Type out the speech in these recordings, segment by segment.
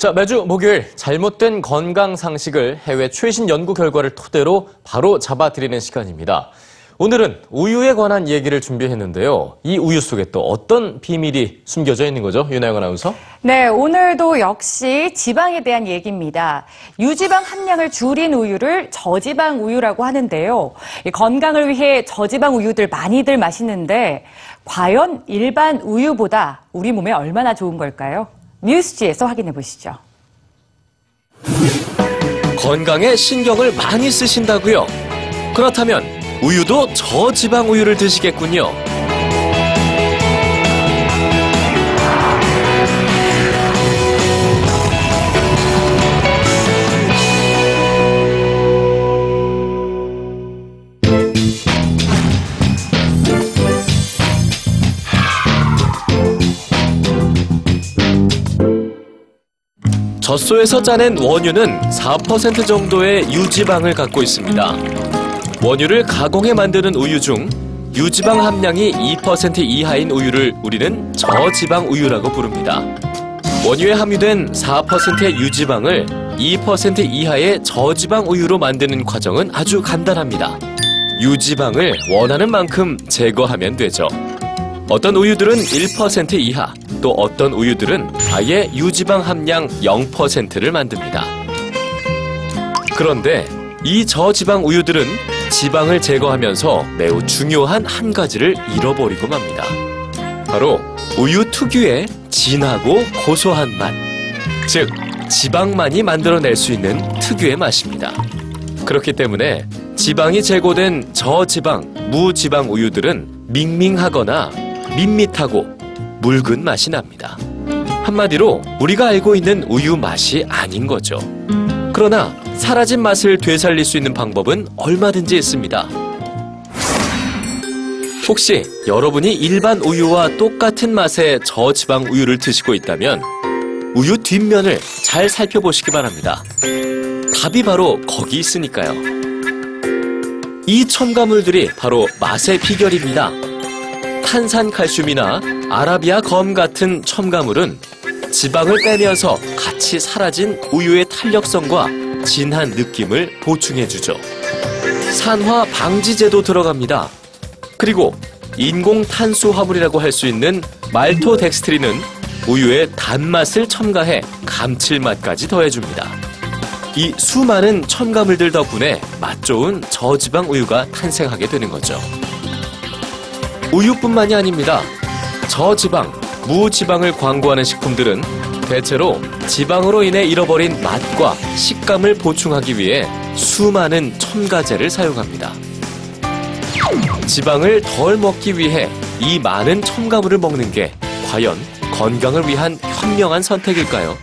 자, 매주 목요일 잘못된 건강 상식을 해외 최신 연구 결과를 토대로 바로 잡아드리는 시간입니다. 오늘은 우유에 관한 얘기를 준비했는데요. 이 우유 속에 또 어떤 비밀이 숨겨져 있는 거죠? 윤아영 아나운서? 네, 오늘도 역시 지방에 대한 얘기입니다. 유지방 함량을 줄인 우유를 저지방 우유라고 하는데요. 이 건강을 위해 저지방 우유들 많이들 마시는데 과연 일반 우유보다 우리 몸에 얼마나 좋은 걸까요? 뉴스지에서 확인해 보시죠. 건강에 신경을 많이 쓰신다고요? 그렇다면 우유도 저지방 우유를 드시겠군요. 젖소에서 짜낸 원유는 4% 정도의 유지방을 갖고 있습니다. 원유를 가공해 만드는 우유 중 유지방 함량이 2% 이하인 우유를 우리는 저지방 우유라고 부릅니다. 원유에 함유된 4%의 유지방을 2% 이하의 저지방 우유로 만드는 과정은 아주 간단합니다. 유지방을 원하는 만큼 제거하면 되죠. 어떤 우유들은 1% 이하, 또 어떤 우유들은 아예 유지방 함량 0%를 만듭니다. 그런데 이 저지방 우유들은 지방을 제거하면서 매우 중요한 한 가지를 잃어버리고 맙니다. 바로 우유 특유의 진하고 고소한 맛. 즉, 지방만이 만들어낼 수 있는 특유의 맛입니다. 그렇기 때문에 지방이 제거된 저지방, 무지방 우유들은 밍밍하거나 밋밋하고 묽은 맛이 납니다. 한마디로 우리가 알고 있는 우유 맛이 아닌 거죠. 그러나 사라진 맛을 되살릴 수 있는 방법은 얼마든지 있습니다. 혹시 여러분이 일반 우유와 똑같은 맛의 저지방 우유를 드시고 있다면 우유 뒷면을 잘 살펴보시기 바랍니다. 답이 바로 거기 있으니까요. 이 첨가물들이 바로 맛의 비결입니다. 탄산칼슘이나 아라비아 검 같은 첨가물은 지방을 빼면서 같이 사라진 우유의 탄력성과 진한 느낌을 보충해주죠. 산화 방지제도 들어갑니다. 그리고 인공 탄수화물이라고 할 수 있는 말토덱스트린은 우유의 단맛을 첨가해 감칠맛까지 더해줍니다. 이 수많은 첨가물들 덕분에 맛 좋은 저지방 우유가 탄생하게 되는 거죠. 우유뿐만이 아닙니다. 저지방, 무지방을 광고하는 식품들은 대체로 지방으로 인해 잃어버린 맛과 식감을 보충하기 위해 수많은 첨가제를 사용합니다. 지방을 덜 먹기 위해 이 많은 첨가물을 먹는 게 과연 건강을 위한 현명한 선택일까요?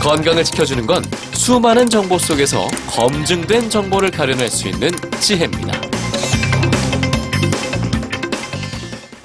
건강을 지켜주는 건 수많은 정보 속에서 검증된 정보를 가려낼 수 있는 지혜입니다.